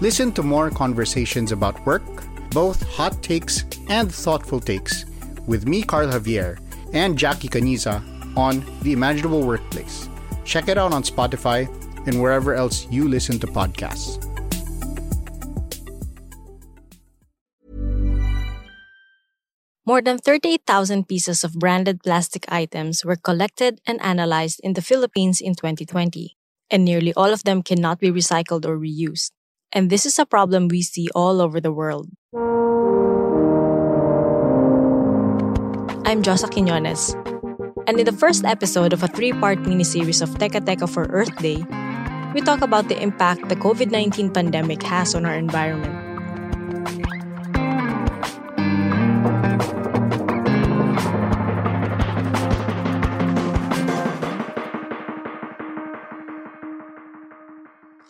Listen to more conversations about work, both hot takes and thoughtful takes, with me, Carl Javier, and Jackie Caniza on The Imaginable Workplace. Check it out on Spotify and wherever else you listen to podcasts. More than 38,000 pieces of branded plastic items were collected and analyzed in the Philippines in 2020, and nearly all of them cannot be recycled or reused. And this is a problem we see all over the world. I'm Josa Quinones, and in the first episode of a three part miniseries of Teka Teka for Earth Day, we talk about the impact the COVID 19 pandemic has on our environment.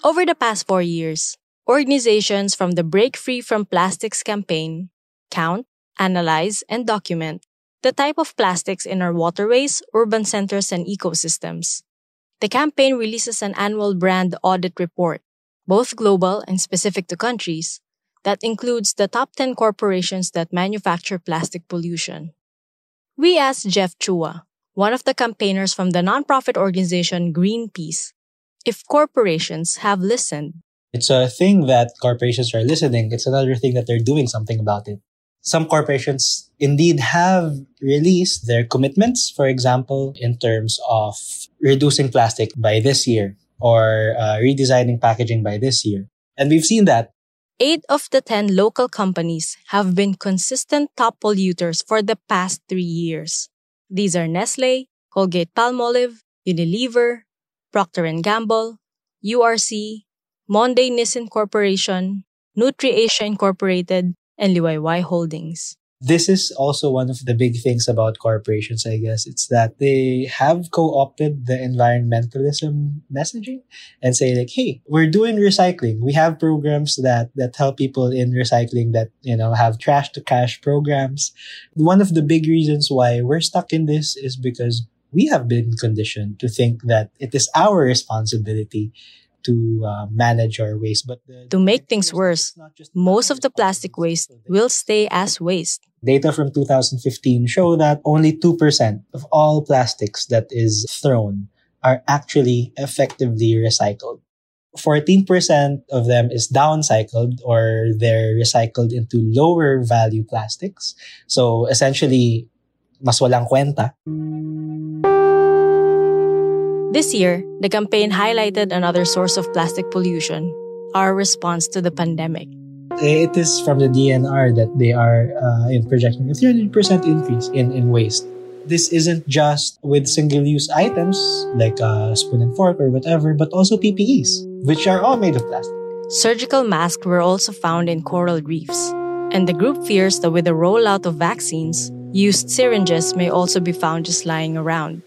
Over the past four years, organizations from the Break Free from Plastics campaign count, analyze, and document the type of plastics in our waterways, urban centers, and ecosystems. The campaign releases an annual brand audit report, both global and specific to countries, that includes the top 10 corporations that manufacture plastic pollution. We asked Jeff Chua, one of the campaigners from the nonprofit organization Greenpeace, if corporations have listened. It's a thing that corporations are listening. It's another thing that they're doing something about it. Some corporations indeed have released their commitments, for example, in terms of reducing plastic by this year or uh, redesigning packaging by this year. And we've seen that. Eight of the 10 local companies have been consistent top polluters for the past three years. These are Nestle, Colgate Palmolive, Unilever, Procter & Gamble, URC, Monde Nissin Corporation, NutriAsia Incorporated, and Liwayway Holdings. This is also one of the big things about corporations, I guess. It's that they have co-opted the environmentalism messaging and say like, hey, we're doing recycling. We have programs that, that help people in recycling that, you know, have trash to cash programs. One of the big reasons why we're stuck in this is because we have been conditioned to think that it is our responsibility to uh, manage our waste. But the, to make things worse, most of the plastic waste will stay as waste. Data from 2015 show that only 2% of all plastics that is thrown are actually effectively recycled. 14% of them is downcycled or they're recycled into lower value plastics. So essentially, mas walang kwenta. This year, the campaign highlighted another source of plastic pollution our response to the pandemic. It is from the DNR that they are uh, projecting a 300% increase in, in waste. This isn't just with single use items like a spoon and fork or whatever, but also PPEs, which are all made of plastic. Surgical masks were also found in coral reefs. And the group fears that with the rollout of vaccines, used syringes may also be found just lying around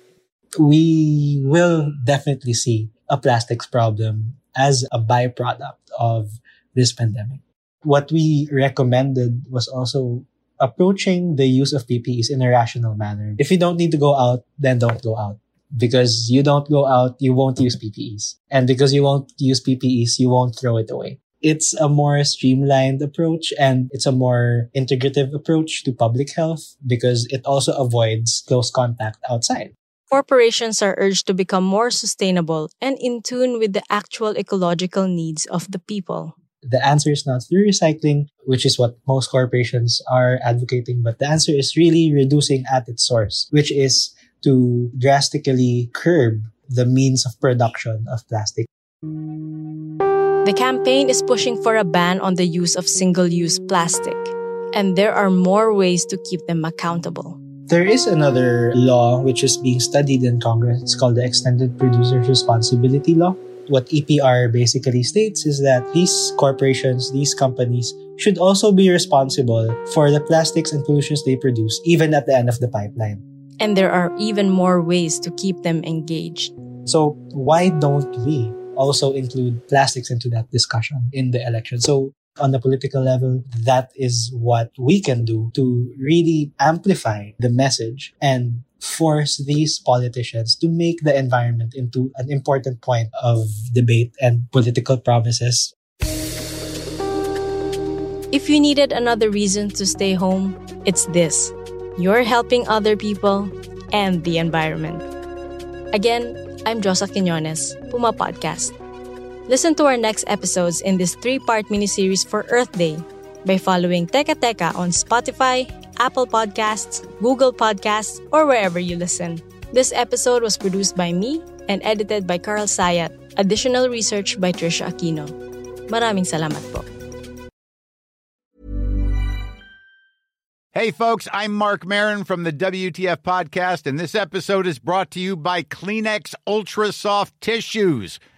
we will definitely see a plastics problem as a byproduct of this pandemic. What we recommended was also approaching the use of PPEs in a rational manner. If you don't need to go out, then don't go out. Because you don't go out, you won't use PPEs. And because you won't use PPEs, you won't throw it away. It's a more streamlined approach and it's a more integrative approach to public health because it also avoids close contact outside corporations are urged to become more sustainable and in tune with the actual ecological needs of the people. The answer is not through recycling, which is what most corporations are advocating, but the answer is really reducing at its source, which is to drastically curb the means of production of plastic. The campaign is pushing for a ban on the use of single use plastic, and there are more ways to keep them accountable. There is another law which is being studied in Congress. It's called the Extended Producer's Responsibility Law, what EPR basically states is that these corporations, these companies should also be responsible for the plastics and pollutions they produce, even at the end of the pipeline. And there are even more ways to keep them engaged. So why don't we also include plastics into that discussion in the election? So on the political level, that is what we can do to really amplify the message and force these politicians to make the environment into an important point of debate and political promises. If you needed another reason to stay home, it's this. You're helping other people and the environment. Again, I'm Josa Quinones, Puma Podcast. Listen to our next episodes in this three-part miniseries for Earth Day by following Teka Teka on Spotify, Apple Podcasts, Google Podcasts, or wherever you listen. This episode was produced by me and edited by Carl Sayat. Additional research by Trisha Aquino. Maraming salamat po. Hey, folks, I'm Marc Maron from the WTF Podcast, and this episode is brought to you by Kleenex Ultra Soft Tissues,